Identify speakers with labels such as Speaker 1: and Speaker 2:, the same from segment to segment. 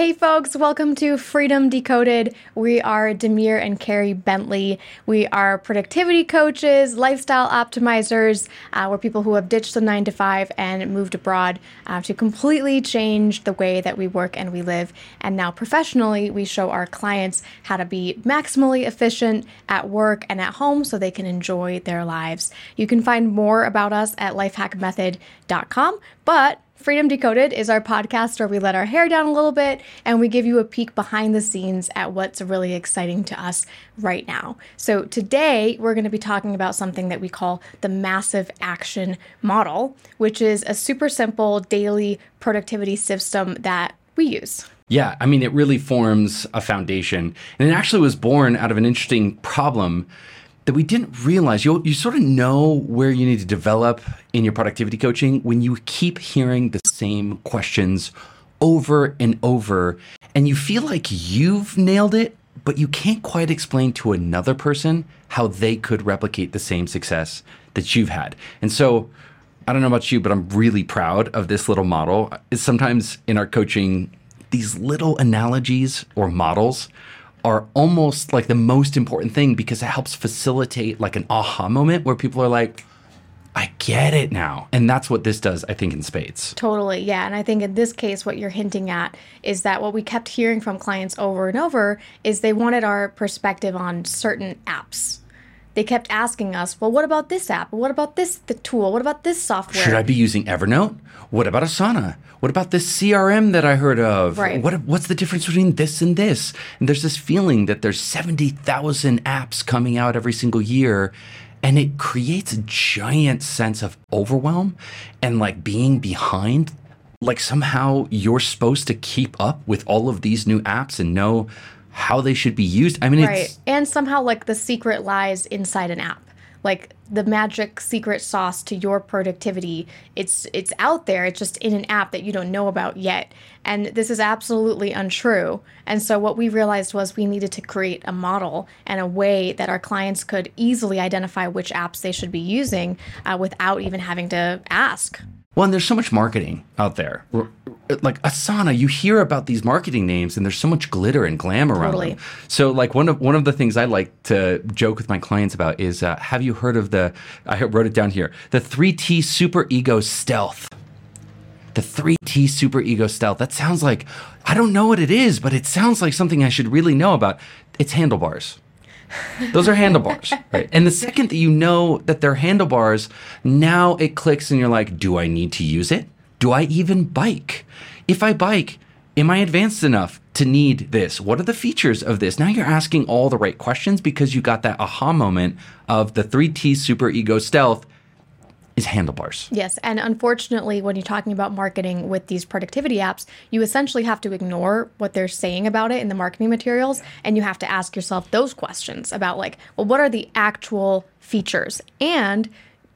Speaker 1: Hey, folks, welcome to Freedom Decoded. We are Demir and Carrie Bentley. We are productivity coaches, lifestyle optimizers. Uh, we're people who have ditched the nine to five and moved abroad uh, to completely change the way that we work and we live. And now, professionally, we show our clients how to be maximally efficient at work and at home so they can enjoy their lives. You can find more about us at lifehackmethod.com. But Freedom Decoded is our podcast where we let our hair down a little bit and we give you a peek behind the scenes at what's really exciting to us right now. So, today we're going to be talking about something that we call the massive action model, which is a super simple daily productivity system that we use.
Speaker 2: Yeah, I mean, it really forms a foundation. And it actually was born out of an interesting problem that we didn't realize. You you sort of know where you need to develop in your productivity coaching when you keep hearing the same questions over and over and you feel like you've nailed it, but you can't quite explain to another person how they could replicate the same success that you've had. And so I don't know about you, but I'm really proud of this little model. Sometimes in our coaching, these little analogies or models are almost like the most important thing because it helps facilitate like an aha moment where people are like, I get it now. And that's what this does, I think, in spades.
Speaker 1: Totally. Yeah. And I think in this case, what you're hinting at is that what we kept hearing from clients over and over is they wanted our perspective on certain apps. They kept asking us, well, what about this app? What about this the tool? What about this software?
Speaker 2: Should I be using Evernote? What about Asana? What about this CRM that I heard of?
Speaker 1: Right.
Speaker 2: What, what's the difference between this and this? And there's this feeling that there's 70,000 apps coming out every single year and it creates a giant sense of overwhelm and like being behind like somehow you're supposed to keep up with all of these new apps and know how they should be used. I mean
Speaker 1: right. and somehow like the secret lies inside an app. Like the magic secret sauce to your productivity it's it's out there. It's just in an app that you don't know about yet. And this is absolutely untrue. And so what we realized was we needed to create a model and a way that our clients could easily identify which apps they should be using uh, without even having to ask
Speaker 2: well, and there's so much marketing out there. Like Asana, you hear about these marketing names, and there's so much glitter and glam around
Speaker 1: Totally.
Speaker 2: them. So, like one of one of the things I like to joke with my clients about is, uh, have you heard of the? I wrote it down here. The three T Super Ego Stealth. The 3T Super Ego Stealth. That sounds like I don't know what it is, but it sounds like something I should really know about. It's handlebars. Those are handlebars, right? And the second that you know that they're handlebars, now it clicks and you're like, do I need to use it? Do I even bike? If I bike, am I advanced enough to need this? What are the features of this? Now you're asking all the right questions because you got that aha moment of the 3T Super Ego Stealth is handlebars.
Speaker 1: Yes, and unfortunately, when you're talking about marketing with these productivity apps, you essentially have to ignore what they're saying about it in the marketing materials, and you have to ask yourself those questions about, like, well, what are the actual features? And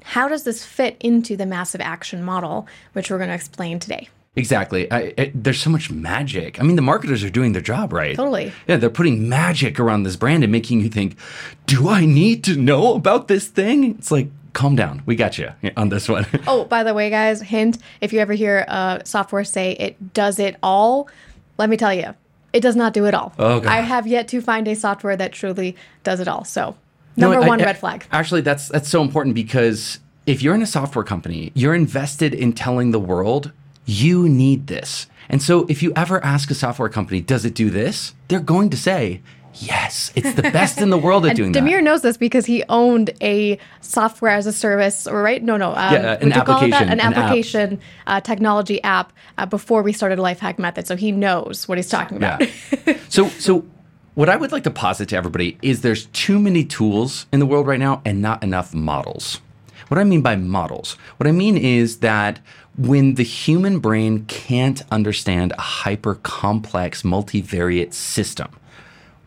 Speaker 1: how does this fit into the massive action model, which we're going to explain today?
Speaker 2: Exactly. I, there's so much magic. I mean, the marketers are doing their job right.
Speaker 1: Totally.
Speaker 2: Yeah, they're putting magic around this brand and making you think, do I need to know about this thing? It's like, calm down. We got you on this one.
Speaker 1: Oh, by the way, guys, hint if you ever hear a software say it does it all, let me tell you, it does not do it all.
Speaker 2: Oh, God.
Speaker 1: I have yet to find a software that truly does it all. So, number
Speaker 2: No, I-
Speaker 1: one
Speaker 2: I-
Speaker 1: red flag.
Speaker 2: Actually, that's that's so important because if you're in a software company, you're invested in telling the world you need this. And so if you ever ask a software company, does it do this? They're going to say, yes, it's the best in the world at doing
Speaker 1: Demir
Speaker 2: that.
Speaker 1: Demir knows this because he owned a software as a service, or right? No, no. Um,
Speaker 2: Yeah, an
Speaker 1: what do you call that?
Speaker 2: application,
Speaker 1: An
Speaker 2: an app.
Speaker 1: application uh, technology app uh, before we started Life Hack Method. So he knows what he's talking about.
Speaker 2: Yeah. so so what I would like to posit to everybody is there's too many tools in the world right now and not enough models. What I mean by models, what I mean is that when the human brain can't understand a hyper complex multivariate system,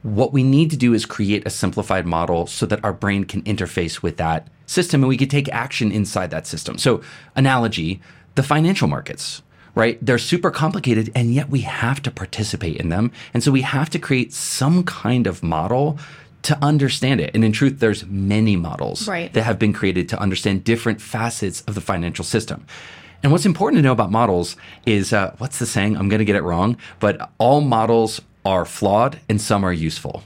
Speaker 2: what we need to do is create a simplified model so that our brain can interface with that system and we can take action inside that system. So, analogy the financial markets, right? They're super complicated and yet we have to participate in them. And so we have to create some kind of model to understand it. And in truth, there's many models
Speaker 1: Right.
Speaker 2: that have been created to understand different facets of the financial system. And what's important to know about models is uh, what's the saying? I'm going to get it wrong, but all models are flawed and some are useful.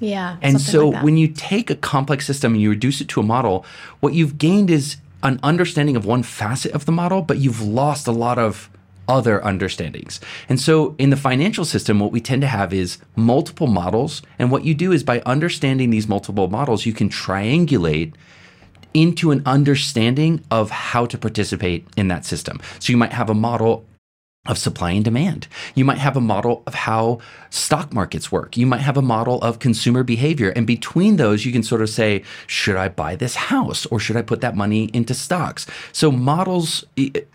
Speaker 1: Yeah.
Speaker 2: And so
Speaker 1: like that.
Speaker 2: when you take a complex system and you reduce it to a model, what you've gained is an understanding of one facet of the model, but you've lost a lot of other understandings. And so in the financial system, what we tend to have is multiple models. And what you do is by understanding these multiple models, you can triangulate into an understanding of how to participate in that system. So you might have a model of supply and demand. You might have a model of how stock markets work. You might have a model of consumer behavior. And between those, you can sort of say, should I buy this house or should I put that money into stocks? So, models,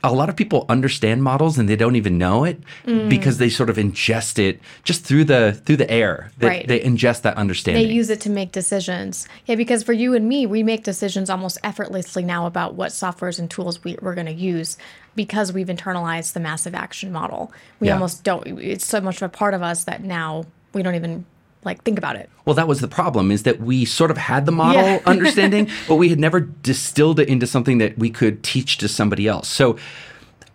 Speaker 2: a lot of people understand models and they don't even know it mm. because they sort of ingest it just through the through the air. They, right. they ingest that understanding.
Speaker 1: They use it to make decisions. Yeah, because for you and me, we make decisions almost effortlessly now about what softwares and tools we, we're going to use because we've internalized the massive action model. We yeah. almost don't, it's so much of a part of us that now we don't even like think about it.
Speaker 2: Well, that was the problem is that we sort of had the model yeah. understanding, but we had never distilled it into something that we could teach to somebody else. So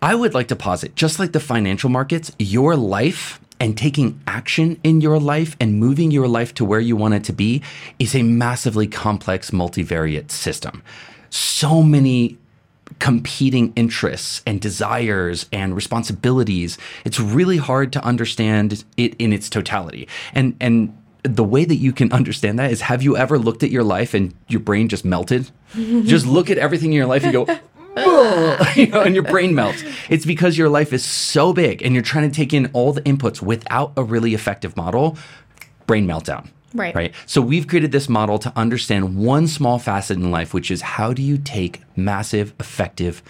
Speaker 2: I would like to posit just like the financial markets, your life and taking action in your life and moving your life to where you want it to be is a massively complex multivariate system. So many competing interests and desires and responsibilities. It's really hard to understand it in its totality. And and the way that you can understand that is have you ever looked at your life and your brain just melted? just look at everything in your life and go, you know, and your brain melts. It's because your life is so big and you're trying to take in all the inputs without a really effective model, brain meltdown.
Speaker 1: Right.
Speaker 2: Right. So we've created this model to understand one small facet in life, which is how do you take massive, effective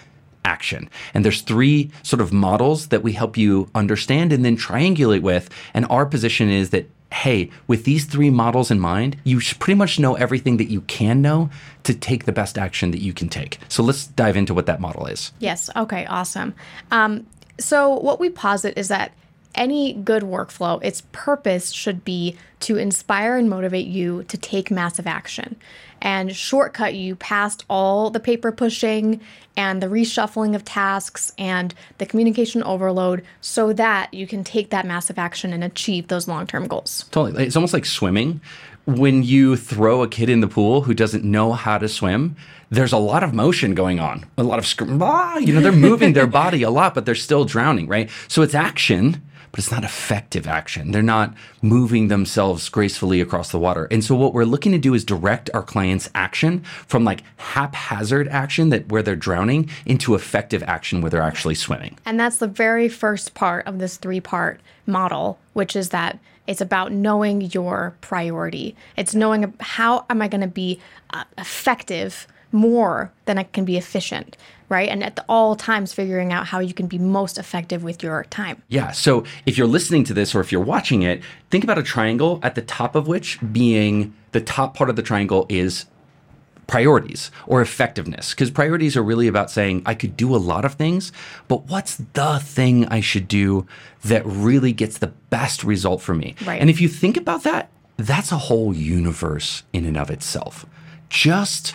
Speaker 2: action? And there's three sort of models that we help you understand and then triangulate with. And our position is that hey, with these three models in mind, you pretty much know everything that you can know to take the best action that you can take. So let's dive into what that model is.
Speaker 1: Yes. Okay. Awesome. Um, so what we posit is that any good workflow, its purpose should be to inspire and motivate you to take massive action and shortcut you past all the paper pushing and the reshuffling of tasks and the communication overload so that you can take that massive action and achieve those long term goals.
Speaker 2: Totally. It's almost like swimming. When you throw a kid in the pool who doesn't know how to swim, there's a lot of motion going on, a lot of ah, you know, they're moving their body a lot, but they're still drowning, right? So it's action but it's not effective action. They're not moving themselves gracefully across the water. And so what we're looking to do is direct our clients' action from like haphazard action that where they're drowning into effective action where they're actually swimming.
Speaker 1: And that's the very first part of this three-part model, which is that it's about knowing your priority. It's knowing how am I going to be uh, effective more than I can be efficient right? And at all times figuring out how you can be most effective with your time.
Speaker 2: Yeah. So if you're listening to this or if you're watching it, think about a triangle at the top of which being the top part of the triangle is priorities or effectiveness because priorities are really about saying I could do a lot of things, but what's the thing I should do that really gets the best result for me?
Speaker 1: Right.
Speaker 2: And if you think about that, that's a whole universe in and of itself. Just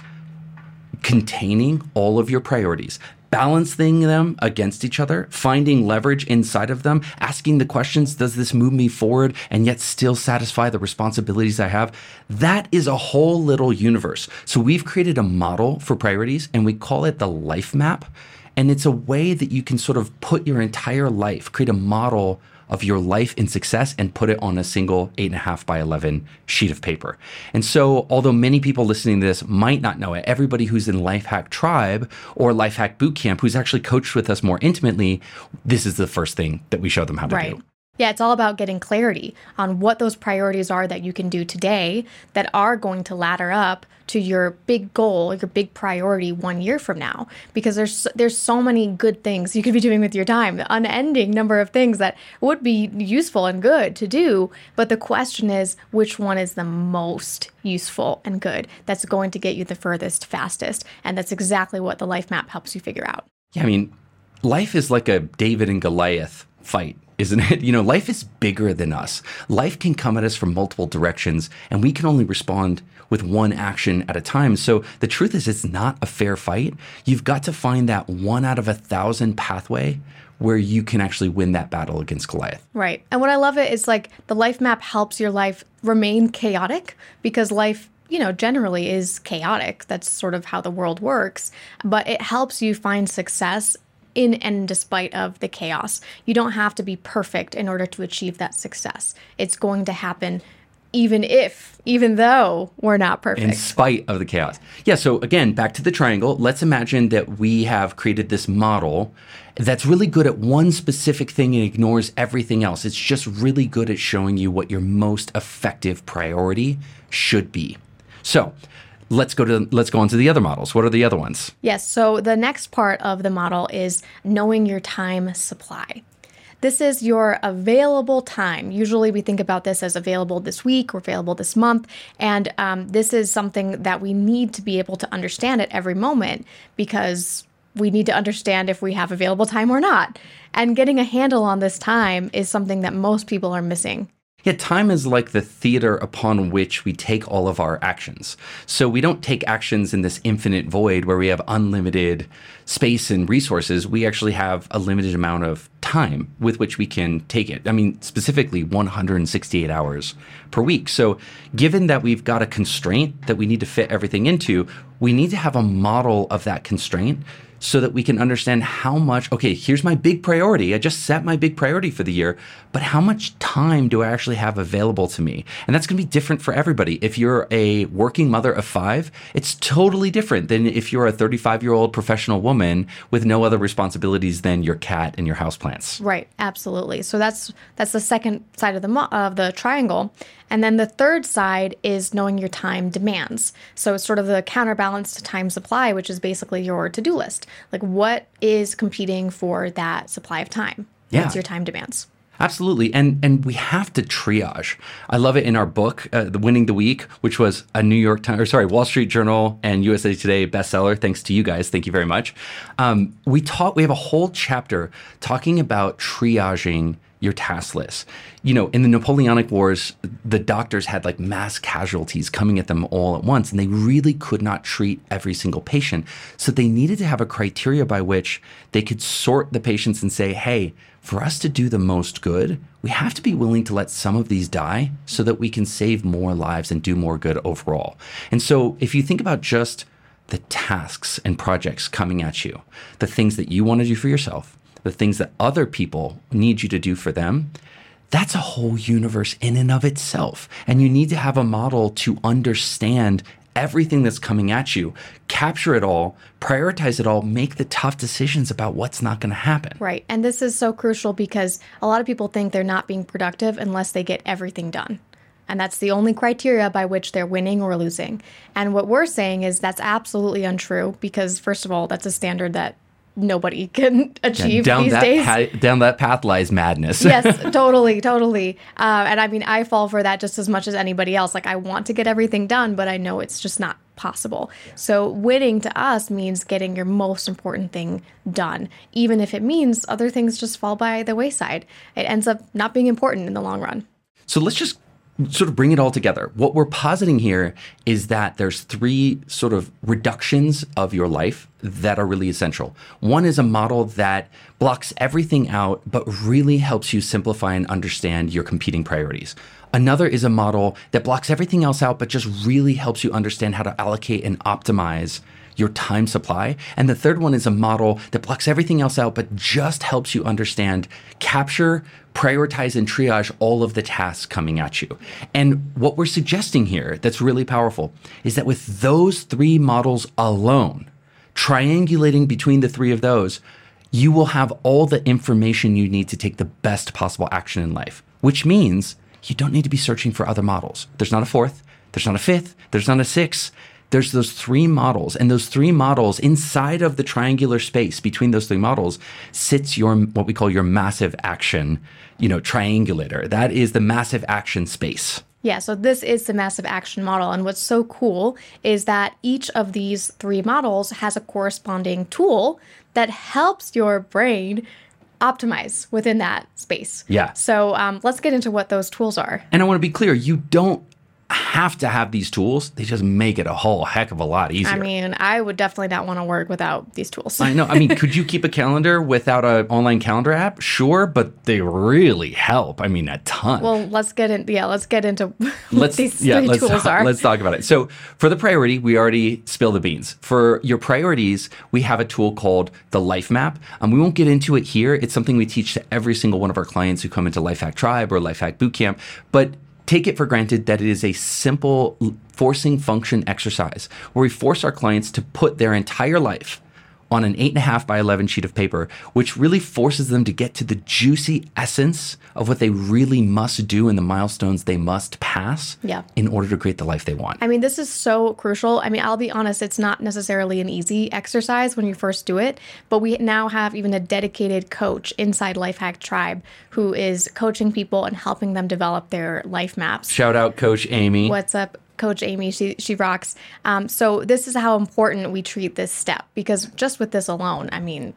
Speaker 2: containing all of your priorities, balancing them against each other, finding leverage inside of them, asking the questions, does this move me forward and yet still satisfy the responsibilities I have? That is a whole little universe. So we've created a model for priorities and we call it the life map. And it's a way that you can sort of put your entire life, create a model of your life in success and put it on a single eight and a half by 11 sheet of paper. And so, although many people listening to this might not know it, everybody who's in Lifehack Tribe or Lifehack Bootcamp who's actually coached with us more intimately, this is the first thing that we show them how to
Speaker 1: right.
Speaker 2: do.
Speaker 1: Yeah, it's all about getting clarity on what those priorities are that you can do today that are going to ladder up to your big goal, your big priority one year from now. Because there's there's so many good things you could be doing with your time, the unending number of things that would be useful and good to do. But the question is, which one is the most useful and good that's going to get you the furthest, fastest? And that's exactly what the life map helps you figure out.
Speaker 2: Yeah, I mean, life is like a David and Goliath fight isn't it? You know, life is bigger than us. Life can come at us from multiple directions, and we can only respond with one action at a time. So the truth is, it's not a fair fight. You've got to find that one out of a thousand pathway where you can actually win that battle against Goliath.
Speaker 1: Right. And what I love it is like the life map helps your life remain chaotic because life you know, generally is chaotic. That's sort of how the world works. But it helps you find success in and despite of the chaos. You don't have to be perfect in order to achieve that success. It's going to happen even if, even though we're not perfect.
Speaker 2: In spite of the chaos. Yeah. So again, back to the triangle. Let's imagine that we have created this model that's really good at one specific thing and ignores everything else. It's just really good at showing you what your most effective priority should be. So let's go to let's go on to the other models. What are the other ones?
Speaker 1: Yes. So the next part of the model is knowing your time supply. This is your available time. Usually, we think about this as available this week or available this month. And um, this is something that we need to be able to understand at every moment because we need to understand if we have available time or not. And getting a handle on this time is something that most people are missing.
Speaker 2: Yeah, time is like the theater upon which we take all of our actions. So we don't take actions in this infinite void where we have unlimited space and resources. We actually have a limited amount of time with which we can take it. I mean, specifically 168 hours per week. So given that we've got a constraint that we need to fit everything into, we need to have a model of that constraint so that we can understand how much, okay, here's my big priority. I just set my big priority for the year, but how much time do I actually have available to me? And that's going to be different for everybody. If you're a working mother of five, it's totally different than if you're a 35 year old professional woman with no other responsibilities than your cat and your houseplants.
Speaker 1: Right, absolutely. So that's that's the second side of the of the triangle. And then the third side is knowing your time demands. So it's sort of the counterbalance to time supply, which is basically your to do list. Like, what is competing for that supply of time?
Speaker 2: Yeah.
Speaker 1: What's your time demands?
Speaker 2: Absolutely, and and we have to triage. I love it in our book, uh, "The Winning the Week," which was a New York Times, or sorry, Wall Street Journal and USA Today bestseller. Thanks to you guys, thank you very much. Um, we taught. We have a whole chapter talking about triaging your task list. You know, in the Napoleonic Wars, the doctors had like mass casualties coming at them all at once, and they really could not treat every single patient. So they needed to have a criteria by which they could sort the patients and say, hey, for us to do the most good, we have to be willing to let some of these die so that we can save more lives and do more good overall. And so if you think about just the tasks and projects coming at you, the things that you want to do for yourself, the things that other people need you to do for them, that's a whole universe in and of itself. And you need to have a model to understand everything that's coming at you, capture it all, prioritize it all, make the tough decisions about what's not going to happen.
Speaker 1: Right. And this is so crucial because a lot of people think they're not being productive unless they get everything done. And that's the only criteria by which they're winning or losing. And what we're saying is that's absolutely untrue because, first of all, that's a standard that nobody can achieve
Speaker 2: down
Speaker 1: these
Speaker 2: that
Speaker 1: days.
Speaker 2: Pa- down that path lies madness.
Speaker 1: yes, totally, totally. Uh, and I mean, I fall for that just as much as anybody else. Like, I want to get everything done, but I know it's just not possible. So, winning to us means getting your most important thing done, even if it means other things just fall by the wayside. It ends up not being important in the long run.
Speaker 2: So let's just sort of bring it all together. What we're positing here is that there's three sort of reductions of your life that are really essential. One is a model that blocks everything out, but really helps you simplify and understand your competing priorities. Another is a model that blocks everything else out, but just really helps you understand how to allocate and optimize your time supply. And the third one is a model that blocks everything else out, but just helps you understand, capture, prioritize, and triage all of the tasks coming at you. And what we're suggesting here that's really powerful is that with those three models alone, triangulating between the three of those, you will have all the information you need to take the best possible action in life, which means you don't need to be searching for other models. There's not a fourth, there's not a fifth, there's not a sixth there's those three models and those three models inside of the triangular space between those three models sits your what we call your massive action you know triangulator that is the massive action space
Speaker 1: yeah, so this is the massive action model. And what's so cool is that each of these three models has a corresponding tool that helps your brain optimize within that space.
Speaker 2: Yeah.
Speaker 1: So um, let's get into what those tools are.
Speaker 2: And I want to be clear, you don't have to have these tools. They just make it a whole heck of a lot easier.
Speaker 1: I mean, I would definitely not want to work without these tools.
Speaker 2: I know. I mean, could you keep a calendar without an online calendar app? Sure, but they really help. I mean, a ton.
Speaker 1: well, let's get in. Yeah, let's get into what
Speaker 2: let's
Speaker 1: these
Speaker 2: yeah, let's
Speaker 1: tools
Speaker 2: talk,
Speaker 1: are.
Speaker 2: let's talk about it. So, for the priority, we already spilled the beans. For your priorities, we have a tool called the Life Map. Um, we won't get into it here. It's something we teach to every single one of our clients who come into Life Hack Tribe or Life Hack Bootcamp. But take it for granted that it is a simple forcing function exercise where we force our clients to put their entire life on an eight and a half by 11 sheet of paper, which really forces them to get to the juicy essence of what they really must do and the milestones they must pass
Speaker 1: Yeah.
Speaker 2: in order to create the life they want.
Speaker 1: I mean, this is so crucial. I mean, I'll be honest, it's not necessarily an easy exercise when you first do it, but we now have even a dedicated coach inside Lifehack Tribe who is coaching people and helping them develop their life maps.
Speaker 2: Shout out Coach Amy.
Speaker 1: What's up, Coach Amy? She she rocks. Um, so this is how important we treat this step because just with this alone, I mean,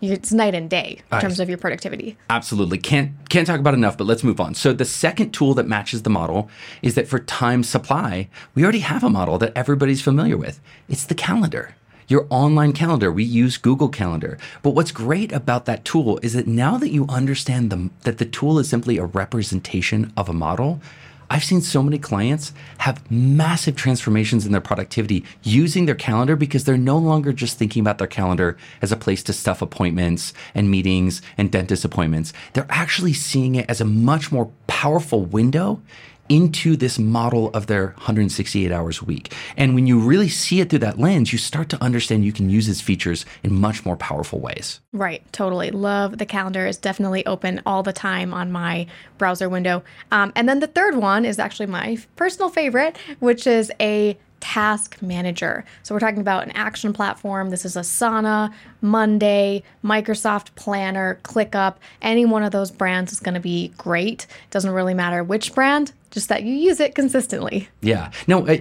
Speaker 1: it's night and day in terms of your productivity.
Speaker 2: Absolutely. Can't can't talk about enough, but let's move on. So the second tool that matches the model is that for time supply, we already have a model that everybody's familiar with. It's the calendar. Your online calendar. We use Google Calendar. But what's great about that tool is that now that you understand the, that the tool is simply a representation of a model, I've seen so many clients have massive transformations in their productivity using their calendar because they're no longer just thinking about their calendar as a place to stuff appointments and meetings and dentist appointments. They're actually seeing it as a much more powerful window into this model of their 168 hours a week. And when you really see it through that lens, you start to understand you can use its features in much more powerful ways.
Speaker 1: Right, totally. Love the calendar is definitely open all the time on my browser window. Um, and then the third one is actually my personal favorite, which is a task manager. So we're talking about an action platform. This is Asana, Monday, Microsoft Planner, ClickUp. Any one of those brands is going to be great. It Doesn't really matter which brand, just that you use it consistently.
Speaker 2: Yeah. No, uh,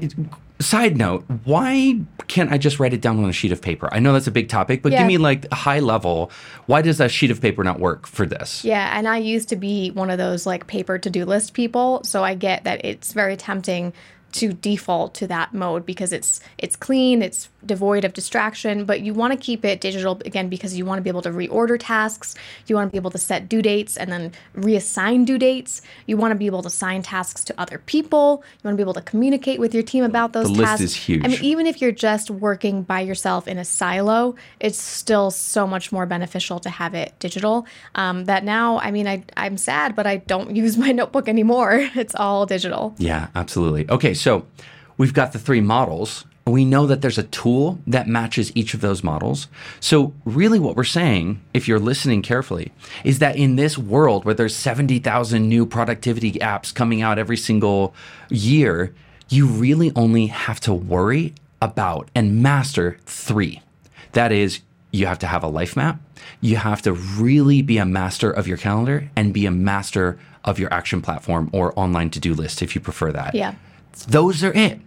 Speaker 2: side note, why can't I just write it down on a sheet of paper? I know that's a big topic, but
Speaker 1: Yeah.
Speaker 2: give me like a high level. Why does a sheet of paper not work for this?
Speaker 1: Yeah, and I used to be one of those like paper to do list people, so I get that it's very tempting to default to that mode because it's it's clean, it's devoid of distraction, but you want to keep it digital again because you want to be able to reorder tasks, you want to be able to set due dates and then reassign due dates. You want to be able to assign tasks to other people. You want to be able to communicate with your team about those
Speaker 2: The list
Speaker 1: tasks.
Speaker 2: is huge.
Speaker 1: I mean, even if you're just working by yourself in a silo, it's still so much more beneficial to have it digital. Um, that now, I mean, I, I'm sad, but I don't use my notebook anymore. It's all digital.
Speaker 2: Yeah, absolutely. Okay, so we've got the three models. We know that there's a tool that matches each of those models. So, really, what we're saying, if you're listening carefully, is that in this world where there's 70,000 new productivity apps coming out every single year, you really only have to worry about and master three. That is, you have to have a life map, you have to really be a master of your calendar, and be a master of your action platform or online to do list if you prefer that.
Speaker 1: Yeah.
Speaker 2: Those are it.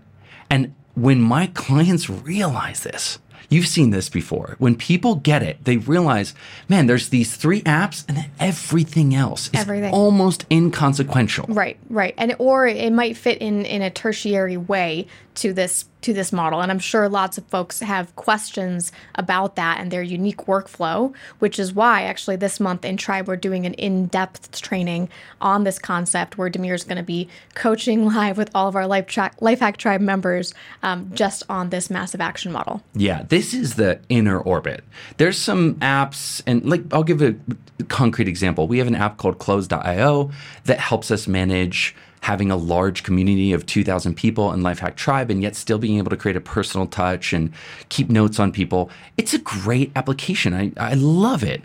Speaker 2: And when my clients realize this, you've seen this before. When people get it, they realize, man, there's these three apps and then everything else is
Speaker 1: Everything.
Speaker 2: almost inconsequential.
Speaker 1: Right, right. And or it might fit in in a tertiary way to this to this model. And I'm sure lots of folks have questions about that and their unique workflow, which is why actually this month in Tribe we're doing an in-depth training on this concept where Demir is going to be coaching live with all of our Life, Tra- Tribe members um, just on this massive action model.
Speaker 2: Yeah, this is the inner orbit. There's some apps, and like I'll give a concrete example. We have an app called Close.io that helps us manage having a large community of 2,000 people in Lifehack Tribe and yet still being able to create a personal touch and keep notes on people. It's a great application. I, I love it.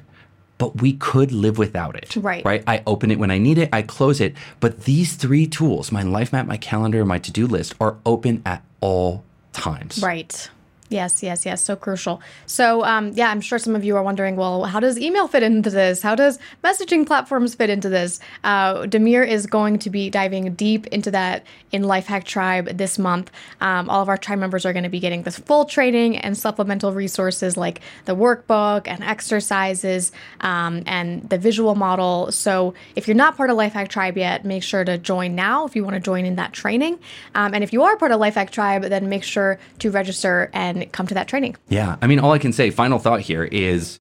Speaker 2: But we could live without it.
Speaker 1: Right.
Speaker 2: Right. I open it when I need it, I close it. But these three tools, my life map, my calendar, and my to do list, are open at all times.
Speaker 1: Right. Yes, yes, yes. So crucial. So, um, yeah, I'm sure some of you are wondering, well, how does email fit into this? How does messaging platforms fit into this? Uh, Demir is going to be diving deep into that in Lifehack Tribe this month. Um, all of our tribe members are going to be getting this full training and supplemental resources like the workbook and exercises um, and the visual model. So, if you're not part of Lifehack Tribe yet, make sure to join now if you want to join in that training. Um, and if you are part of Lifehack Tribe, then make sure to register and come to that training.
Speaker 2: Yeah. I mean, all I can say, final thought here is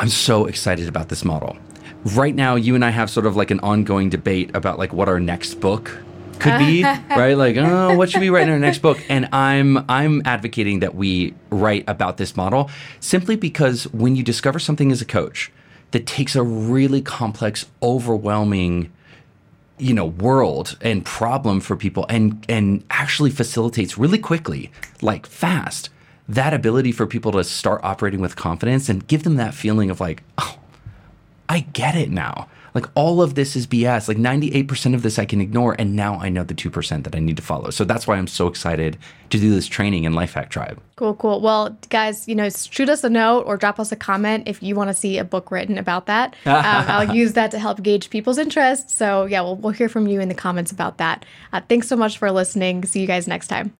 Speaker 2: I'm so excited about this model. Right now, you and I have sort of like an ongoing debate about like what our next book could be, right? Like, oh, what should we write in our next book? And I'm I'm advocating that we write about this model simply because when you discover something as a coach that takes a really complex, overwhelming you know world and problem for people and and actually facilitates really quickly like fast that ability for people to start operating with confidence and give them that feeling of like oh i get it now like all of this is bs like 98% of this i can ignore and now i know the 2% that i need to follow so that's why i'm so excited to do this training in lifehack tribe
Speaker 1: Cool, cool. Well, guys, you know, shoot us a note or drop us a comment if you want to see a book written about that. Um, I'll use that to help gauge people's interest. So, yeah, we'll, we'll hear from you in the comments about that. Uh, thanks so much for listening. See you guys next time.